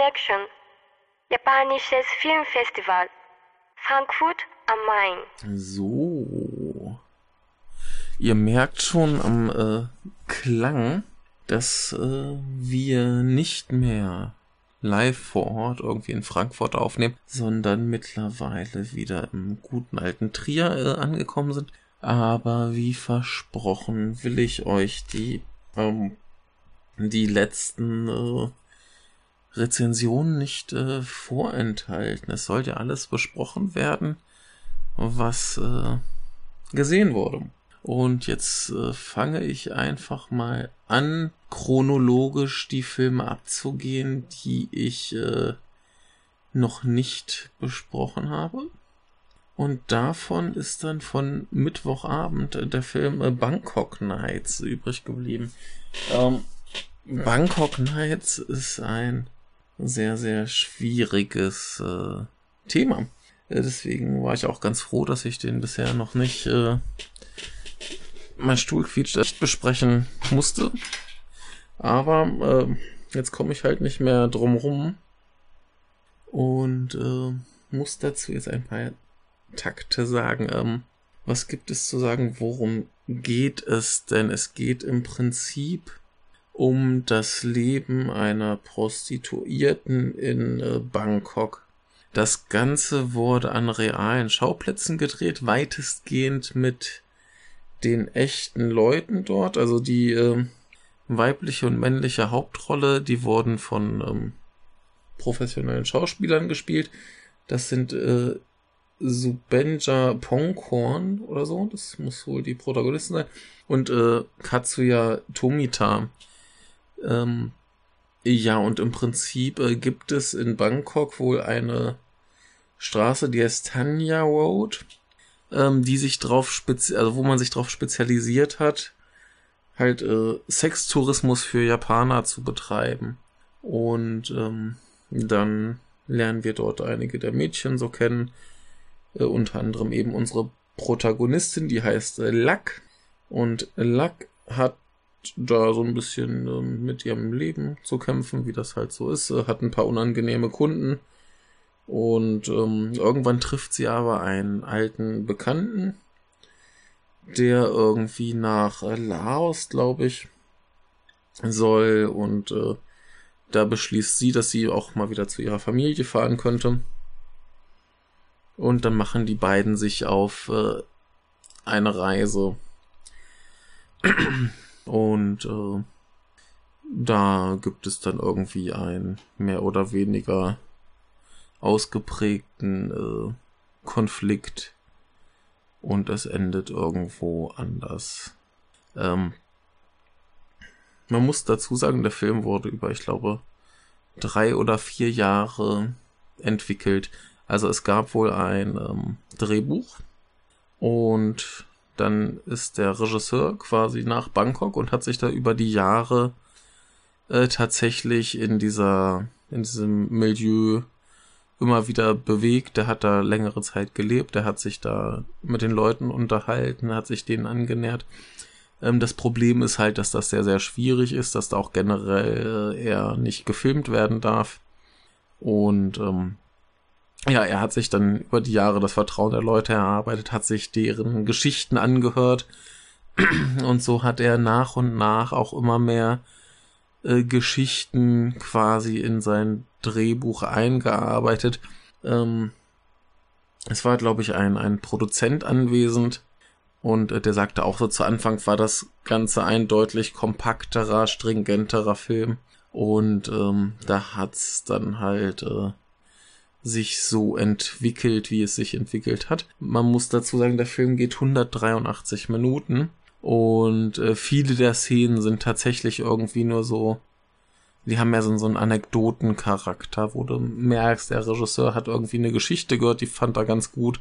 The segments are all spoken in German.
Connection, japanisches Filmfestival, Frankfurt am Main. So. Ihr merkt schon am äh, Klang, dass äh, wir nicht mehr live vor Ort irgendwie in Frankfurt aufnehmen, sondern mittlerweile wieder im guten alten Trier äh, angekommen sind. Aber wie versprochen will ich euch die ähm, die letzten äh, Rezensionen nicht äh, vorenthalten. Es sollte alles besprochen werden, was äh, gesehen wurde. Und jetzt äh, fange ich einfach mal an, chronologisch die Filme abzugehen, die ich äh, noch nicht besprochen habe. Und davon ist dann von Mittwochabend der Film äh, Bangkok Nights übrig geblieben. Ähm, Bangkok Nights ist ein sehr, sehr schwieriges äh, Thema. Äh, deswegen war ich auch ganz froh, dass ich den bisher noch nicht äh, mein Stuhl quietscht echt besprechen musste. Aber äh, jetzt komme ich halt nicht mehr drum rum und äh, muss dazu jetzt ein paar Takte sagen. Ähm, was gibt es zu sagen? Worum geht es denn? Es geht im Prinzip um das Leben einer Prostituierten in äh, Bangkok. Das Ganze wurde an realen Schauplätzen gedreht, weitestgehend mit den echten Leuten dort. Also die äh, weibliche und männliche Hauptrolle, die wurden von ähm, professionellen Schauspielern gespielt. Das sind äh, Subenja Ponghorn oder so, das muss wohl die Protagonistin sein, und äh, Katsuya Tomita. Ähm, ja, und im Prinzip äh, gibt es in Bangkok wohl eine Straße, die heißt Tanya Road, ähm, die sich drauf spezi also wo man sich drauf spezialisiert hat, halt äh, Sextourismus für Japaner zu betreiben. Und ähm, dann lernen wir dort einige der Mädchen so kennen, äh, unter anderem eben unsere Protagonistin, die heißt äh, Luck. Und Luck hat da so ein bisschen ähm, mit ihrem Leben zu kämpfen, wie das halt so ist. Äh, hat ein paar unangenehme Kunden. Und ähm, irgendwann trifft sie aber einen alten Bekannten, der irgendwie nach Laos, glaube ich, soll. Und äh, da beschließt sie, dass sie auch mal wieder zu ihrer Familie fahren könnte. Und dann machen die beiden sich auf äh, eine Reise. Und äh, da gibt es dann irgendwie einen mehr oder weniger ausgeprägten äh, Konflikt und es endet irgendwo anders. Ähm, man muss dazu sagen, der Film wurde über, ich glaube, drei oder vier Jahre entwickelt. Also es gab wohl ein ähm, Drehbuch und dann ist der Regisseur quasi nach Bangkok und hat sich da über die Jahre äh, tatsächlich in dieser in diesem Milieu immer wieder bewegt. Der hat da längere Zeit gelebt, der hat sich da mit den Leuten unterhalten, hat sich denen angenähert. Ähm, das Problem ist halt, dass das sehr, sehr schwierig ist, dass da auch generell äh, eher nicht gefilmt werden darf. Und ähm, ja, er hat sich dann über die Jahre das Vertrauen der Leute erarbeitet, hat sich deren Geschichten angehört. Und so hat er nach und nach auch immer mehr äh, Geschichten quasi in sein Drehbuch eingearbeitet. Ähm, es war, glaube ich, ein, ein Produzent anwesend. Und äh, der sagte auch so zu Anfang war das Ganze ein deutlich kompakterer, stringenterer Film. Und ähm, da hat's dann halt äh, sich so entwickelt, wie es sich entwickelt hat. Man muss dazu sagen, der Film geht 183 Minuten und äh, viele der Szenen sind tatsächlich irgendwie nur so, die haben ja so, so einen Anekdotencharakter, wo du merkst, der Regisseur hat irgendwie eine Geschichte gehört, die fand er ganz gut.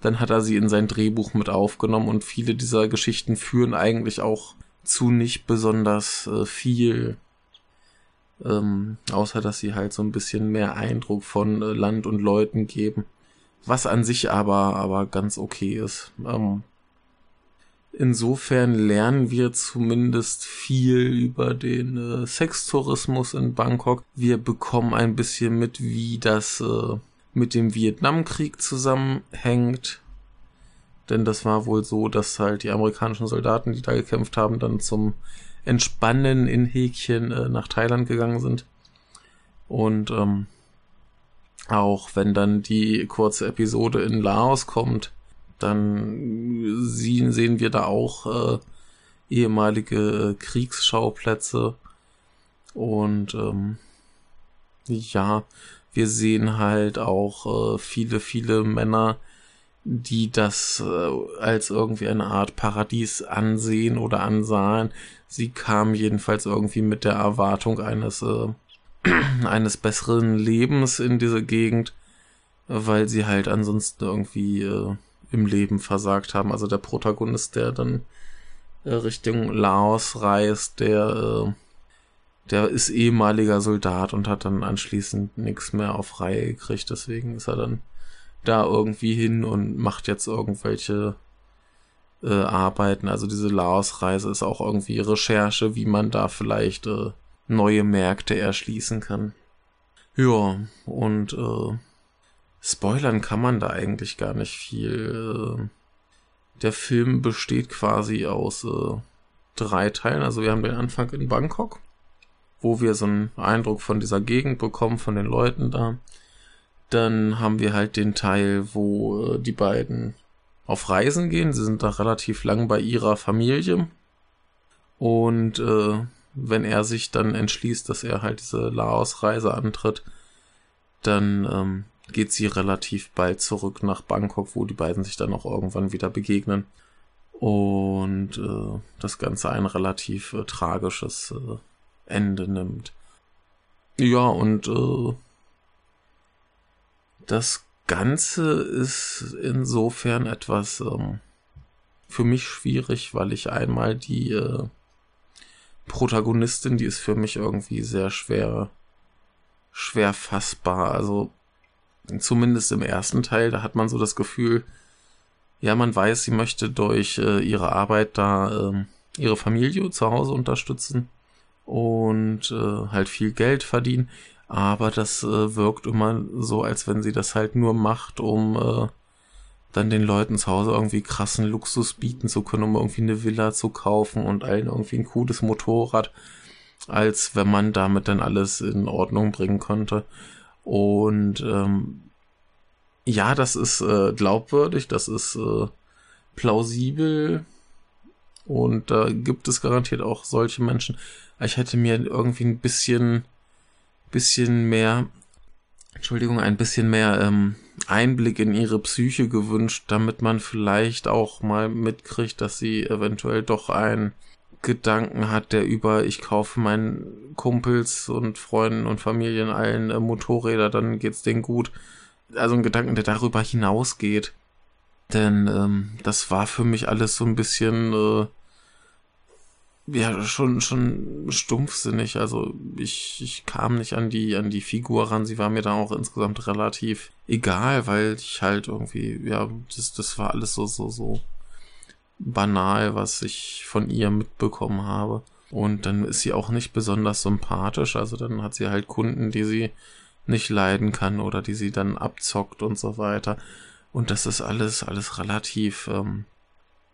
Dann hat er sie in sein Drehbuch mit aufgenommen und viele dieser Geschichten führen eigentlich auch zu nicht besonders äh, viel ähm, außer dass sie halt so ein bisschen mehr Eindruck von äh, Land und Leuten geben. Was an sich aber, aber ganz okay ist. Ähm, Insofern lernen wir zumindest viel über den äh, Sextourismus in Bangkok. Wir bekommen ein bisschen mit, wie das äh, mit dem Vietnamkrieg zusammenhängt. Denn das war wohl so, dass halt die amerikanischen Soldaten, die da gekämpft haben, dann zum Entspannen in Häkchen äh, nach Thailand gegangen sind. Und ähm, auch wenn dann die kurze Episode in Laos kommt, dann sehen wir da auch äh, ehemalige Kriegsschauplätze. Und ähm, ja, wir sehen halt auch äh, viele, viele Männer, die das äh, als irgendwie eine Art Paradies ansehen oder ansahen. Sie kamen jedenfalls irgendwie mit der Erwartung eines, äh, eines besseren Lebens in diese Gegend, weil sie halt ansonsten irgendwie äh, im Leben versagt haben. Also der Protagonist, der dann äh, Richtung Laos reist, der, äh, der ist ehemaliger Soldat und hat dann anschließend nichts mehr auf Reihe gekriegt. Deswegen ist er dann da irgendwie hin und macht jetzt irgendwelche äh, Arbeiten. Also diese Laos-Reise ist auch irgendwie Recherche, wie man da vielleicht äh, neue Märkte erschließen kann. Ja, und äh, spoilern kann man da eigentlich gar nicht viel. Äh, der Film besteht quasi aus äh, drei Teilen. Also wir haben den Anfang in Bangkok, wo wir so einen Eindruck von dieser Gegend bekommen, von den Leuten da. Dann haben wir halt den Teil, wo äh, die beiden auf Reisen gehen. Sie sind da relativ lang bei ihrer Familie. Und äh, wenn er sich dann entschließt, dass er halt diese Laos-Reise antritt, dann ähm, geht sie relativ bald zurück nach Bangkok, wo die beiden sich dann auch irgendwann wieder begegnen. Und äh, das Ganze ein relativ äh, tragisches äh, Ende nimmt. Ja, und äh, das Ganze ist insofern etwas ähm, für mich schwierig, weil ich einmal die äh, Protagonistin, die ist für mich irgendwie sehr schwer, schwer fassbar. Also zumindest im ersten Teil, da hat man so das Gefühl, ja, man weiß, sie möchte durch äh, ihre Arbeit da äh, ihre Familie zu Hause unterstützen und äh, halt viel Geld verdienen, aber das äh, wirkt immer so, als wenn sie das halt nur macht, um äh, dann den Leuten zu Hause irgendwie krassen Luxus bieten zu können, um irgendwie eine Villa zu kaufen und allen irgendwie ein cooles Motorrad, als wenn man damit dann alles in Ordnung bringen könnte. Und ähm, ja, das ist äh, glaubwürdig, das ist äh, plausibel und da gibt es garantiert auch solche Menschen. Ich hätte mir irgendwie ein bisschen, bisschen mehr, Entschuldigung, ein bisschen mehr ähm, Einblick in ihre Psyche gewünscht, damit man vielleicht auch mal mitkriegt, dass sie eventuell doch einen Gedanken hat, der über ich kaufe meinen Kumpels und Freunden und Familien allen äh, Motorräder, dann geht's denen gut also ein Gedanken, der darüber hinausgeht. Denn ähm, das war für mich alles so ein bisschen äh, ja schon schon stumpfsinnig. Also ich, ich kam nicht an die an die Figur ran. Sie war mir dann auch insgesamt relativ egal, weil ich halt irgendwie ja das das war alles so so so banal, was ich von ihr mitbekommen habe. Und dann ist sie auch nicht besonders sympathisch. Also dann hat sie halt Kunden, die sie nicht leiden kann oder die sie dann abzockt und so weiter. Und das ist alles, alles relativ ähm,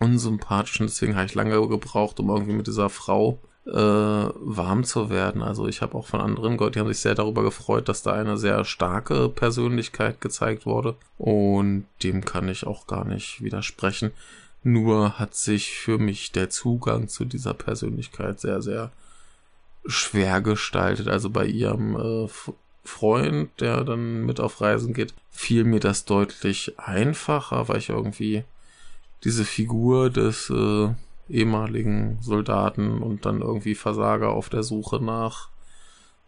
unsympathisch und deswegen habe ich lange gebraucht, um irgendwie mit dieser Frau äh, warm zu werden. Also ich habe auch von anderen gehört, die haben sich sehr darüber gefreut, dass da eine sehr starke Persönlichkeit gezeigt wurde. Und dem kann ich auch gar nicht widersprechen. Nur hat sich für mich der Zugang zu dieser Persönlichkeit sehr, sehr schwer gestaltet. Also bei ihrem äh, Freund, der dann mit auf Reisen geht, fiel mir das deutlich einfacher, weil ich irgendwie diese Figur des äh, ehemaligen Soldaten und dann irgendwie Versager auf der Suche nach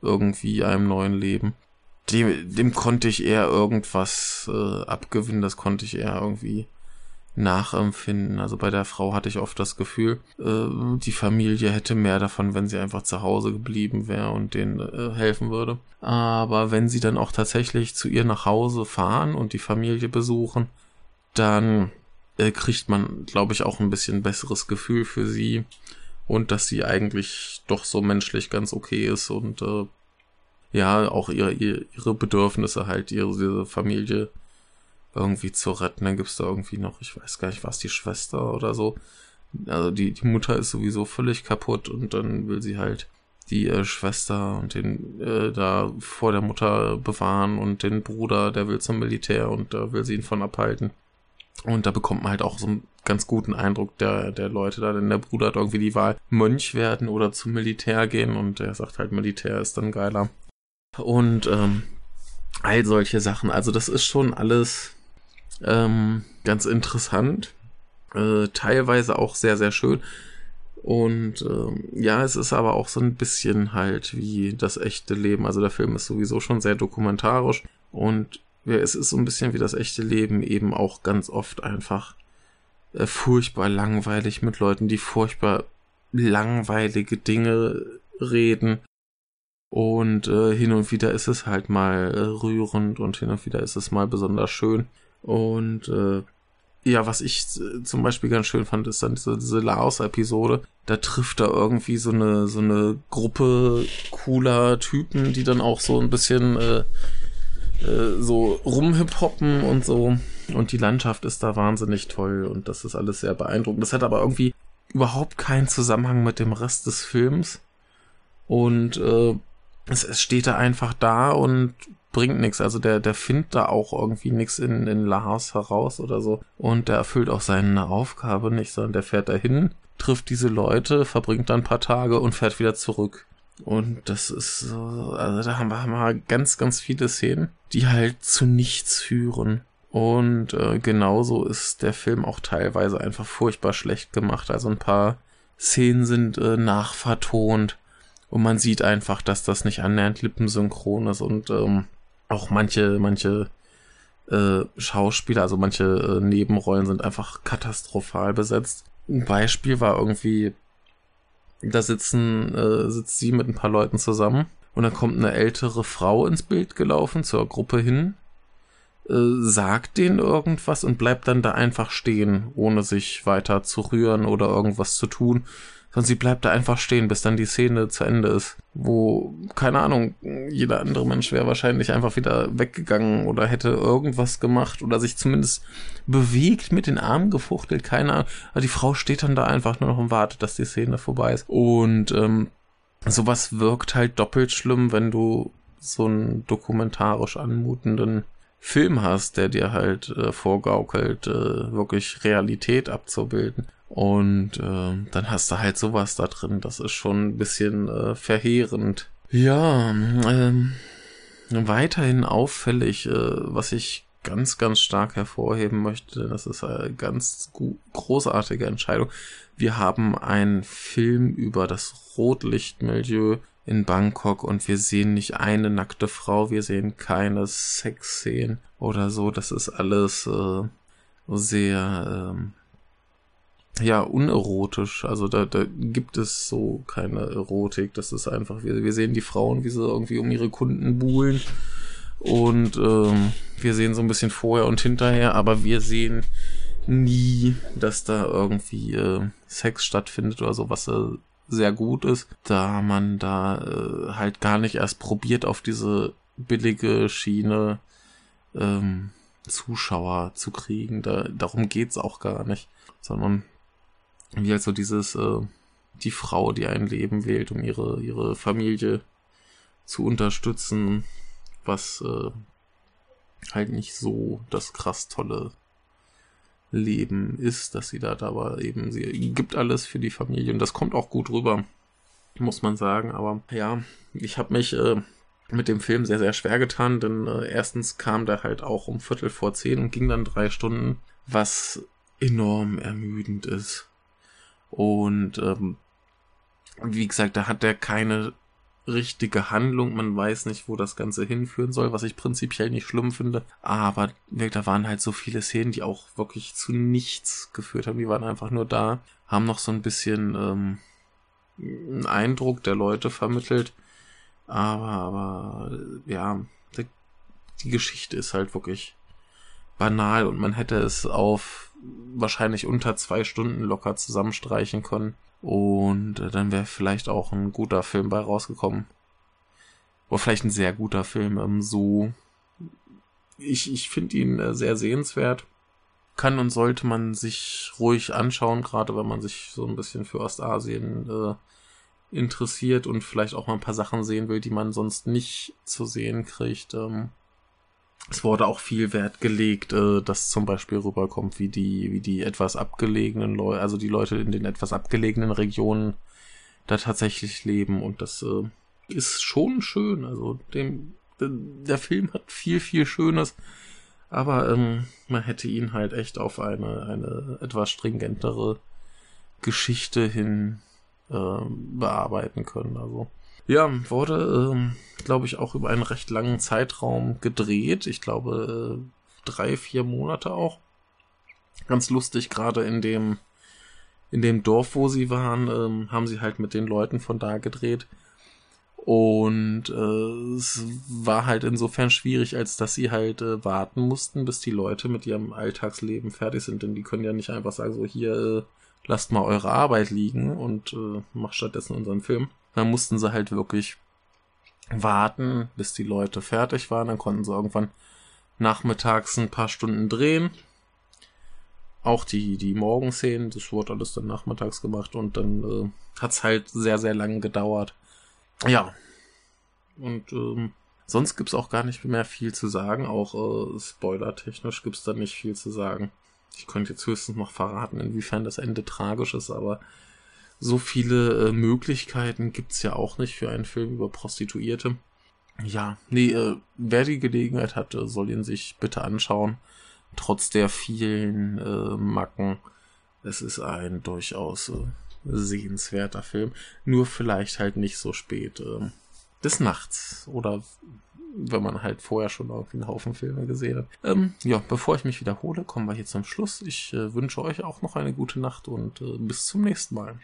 irgendwie einem neuen Leben. Dem, dem konnte ich eher irgendwas äh, abgewinnen, das konnte ich eher irgendwie nachempfinden. Also bei der Frau hatte ich oft das Gefühl, äh, die Familie hätte mehr davon, wenn sie einfach zu Hause geblieben wäre und denen äh, helfen würde. Aber wenn sie dann auch tatsächlich zu ihr nach Hause fahren und die Familie besuchen, dann äh, kriegt man, glaube ich, auch ein bisschen besseres Gefühl für sie und dass sie eigentlich doch so menschlich ganz okay ist und äh, ja, auch ihre, ihre Bedürfnisse halt, ihre, ihre Familie irgendwie zu retten. Dann gibt's da irgendwie noch, ich weiß gar nicht, was die Schwester oder so. Also die, die Mutter ist sowieso völlig kaputt und dann will sie halt die äh, Schwester und den äh, da vor der Mutter bewahren und den Bruder, der will zum Militär und da will sie ihn von abhalten. Und da bekommt man halt auch so einen ganz guten Eindruck der, der Leute da, denn der Bruder hat irgendwie die Wahl, Mönch werden oder zum Militär gehen und er sagt halt, Militär ist dann geiler. Und ähm, all solche Sachen. Also das ist schon alles ähm, ganz interessant. Äh, teilweise auch sehr, sehr schön. Und ähm, ja, es ist aber auch so ein bisschen halt wie das echte Leben. Also der Film ist sowieso schon sehr dokumentarisch und ja, es ist so ein bisschen wie das echte Leben eben auch ganz oft einfach äh, furchtbar langweilig mit Leuten, die furchtbar langweilige Dinge reden. Und äh, hin und wieder ist es halt mal äh, rührend und hin und wieder ist es mal besonders schön. Und äh, ja, was ich äh, zum Beispiel ganz schön fand, ist dann diese, diese Laos-Episode. Da trifft er irgendwie so eine, so eine Gruppe cooler Typen, die dann auch so ein bisschen äh, äh, so rumhip-hoppen und so. Und die Landschaft ist da wahnsinnig toll und das ist alles sehr beeindruckend. Das hat aber irgendwie überhaupt keinen Zusammenhang mit dem Rest des Films. Und äh, es, es steht da einfach da und bringt nichts. Also der, der findet da auch irgendwie nichts in, in Lars heraus oder so. Und der erfüllt auch seine Aufgabe nicht, sondern der fährt dahin, trifft diese Leute, verbringt dann ein paar Tage und fährt wieder zurück. Und das ist so, also da haben wir, haben wir ganz, ganz viele Szenen, die halt zu nichts führen. Und äh, genauso ist der Film auch teilweise einfach furchtbar schlecht gemacht. Also ein paar Szenen sind äh, nachvertont und man sieht einfach, dass das nicht annähernd lippensynchron ist und ähm, auch manche, manche äh, Schauspieler, also manche äh, Nebenrollen sind einfach katastrophal besetzt. Ein Beispiel war irgendwie da sitzen, äh, sitzt sie mit ein paar Leuten zusammen und dann kommt eine ältere Frau ins Bild gelaufen zur Gruppe hin, äh, sagt denen irgendwas und bleibt dann da einfach stehen, ohne sich weiter zu rühren oder irgendwas zu tun sondern sie bleibt da einfach stehen, bis dann die Szene zu Ende ist. Wo, keine Ahnung, jeder andere Mensch wäre wahrscheinlich einfach wieder weggegangen oder hätte irgendwas gemacht oder sich zumindest bewegt, mit den Armen gefuchtelt, keine Ahnung. Aber die Frau steht dann da einfach nur noch und wartet, dass die Szene vorbei ist. Und ähm, sowas wirkt halt doppelt schlimm, wenn du so einen dokumentarisch anmutenden Film hast, der dir halt äh, vorgaukelt, äh, wirklich Realität abzubilden. Und äh, dann hast du halt sowas da drin. Das ist schon ein bisschen äh, verheerend. Ja, ähm, weiterhin auffällig, äh, was ich ganz, ganz stark hervorheben möchte, das ist eine ganz großartige Entscheidung. Wir haben einen Film über das Rotlichtmilieu in Bangkok und wir sehen nicht eine nackte Frau, wir sehen keine Sexszenen oder so. Das ist alles äh, sehr ähm, ja, unerotisch. Also da, da gibt es so keine Erotik. Das ist einfach, wir, wir sehen die Frauen, wie sie irgendwie um ihre Kunden buhlen. Und ähm, wir sehen so ein bisschen vorher und hinterher, aber wir sehen nie, dass da irgendwie äh, Sex stattfindet oder so, was äh, sehr gut ist, da man da äh, halt gar nicht erst probiert, auf diese billige Schiene ähm, Zuschauer zu kriegen. Da, darum geht's auch gar nicht, sondern wie halt so dieses, äh, die Frau, die ein Leben wählt, um ihre, ihre Familie zu unterstützen, was äh, halt nicht so das krass tolle Leben ist, dass sie da aber eben, sie gibt alles für die Familie und das kommt auch gut rüber, muss man sagen. Aber ja, ich habe mich äh, mit dem Film sehr, sehr schwer getan, denn äh, erstens kam der halt auch um Viertel vor zehn und ging dann drei Stunden, was enorm ermüdend ist. Und ähm, wie gesagt, da hat er keine richtige Handlung. Man weiß nicht, wo das Ganze hinführen soll, was ich prinzipiell nicht schlimm finde. Aber da waren halt so viele Szenen, die auch wirklich zu nichts geführt haben. Die waren einfach nur da, haben noch so ein bisschen ähm, einen Eindruck der Leute vermittelt. Aber, aber ja, die Geschichte ist halt wirklich banal und man hätte es auf wahrscheinlich unter zwei Stunden locker zusammenstreichen können. Und äh, dann wäre vielleicht auch ein guter Film bei rausgekommen. Oder vielleicht ein sehr guter Film. So. Ich, ich finde ihn äh, sehr sehenswert. Kann und sollte man sich ruhig anschauen, gerade wenn man sich so ein bisschen für Ostasien äh, interessiert und vielleicht auch mal ein paar Sachen sehen will, die man sonst nicht zu sehen kriegt. Ähm, es wurde auch viel Wert gelegt, äh, dass zum Beispiel rüberkommt, wie die, wie die etwas abgelegenen Leute, also die Leute in den etwas abgelegenen Regionen da tatsächlich leben und das äh, ist schon schön. Also dem, der Film hat viel, viel Schönes, aber ähm, man hätte ihn halt echt auf eine, eine etwas stringentere Geschichte hin äh, bearbeiten können. Also ja, wurde, ähm, glaube ich, auch über einen recht langen Zeitraum gedreht. Ich glaube, äh, drei, vier Monate auch. Ganz lustig, gerade in dem, in dem Dorf, wo sie waren, ähm, haben sie halt mit den Leuten von da gedreht. Und äh, es war halt insofern schwierig, als dass sie halt äh, warten mussten, bis die Leute mit ihrem Alltagsleben fertig sind. Denn die können ja nicht einfach sagen, so hier, äh, lasst mal eure Arbeit liegen und äh, macht stattdessen unseren Film. Dann mussten sie halt wirklich warten, bis die Leute fertig waren. Dann konnten sie irgendwann nachmittags ein paar Stunden drehen. Auch die, die Morgenszenen, das wurde alles dann nachmittags gemacht und dann äh, hat es halt sehr, sehr lange gedauert. Ja. Und ähm, sonst gibt's auch gar nicht mehr viel zu sagen. Auch äh, spoilertechnisch gibt's da nicht viel zu sagen. Ich könnte jetzt höchstens noch verraten, inwiefern das Ende tragisch ist, aber so viele äh, Möglichkeiten gibt's ja auch nicht für einen Film über Prostituierte. Ja, nee, äh, wer die Gelegenheit hatte, soll ihn sich bitte anschauen. Trotz der vielen äh, Macken. Es ist ein durchaus äh, sehenswerter Film. Nur vielleicht halt nicht so spät äh, des Nachts. Oder wenn man halt vorher schon irgendwie einen Haufen Filme gesehen hat. Ähm, ja, bevor ich mich wiederhole, kommen wir hier zum Schluss. Ich äh, wünsche euch auch noch eine gute Nacht und äh, bis zum nächsten Mal.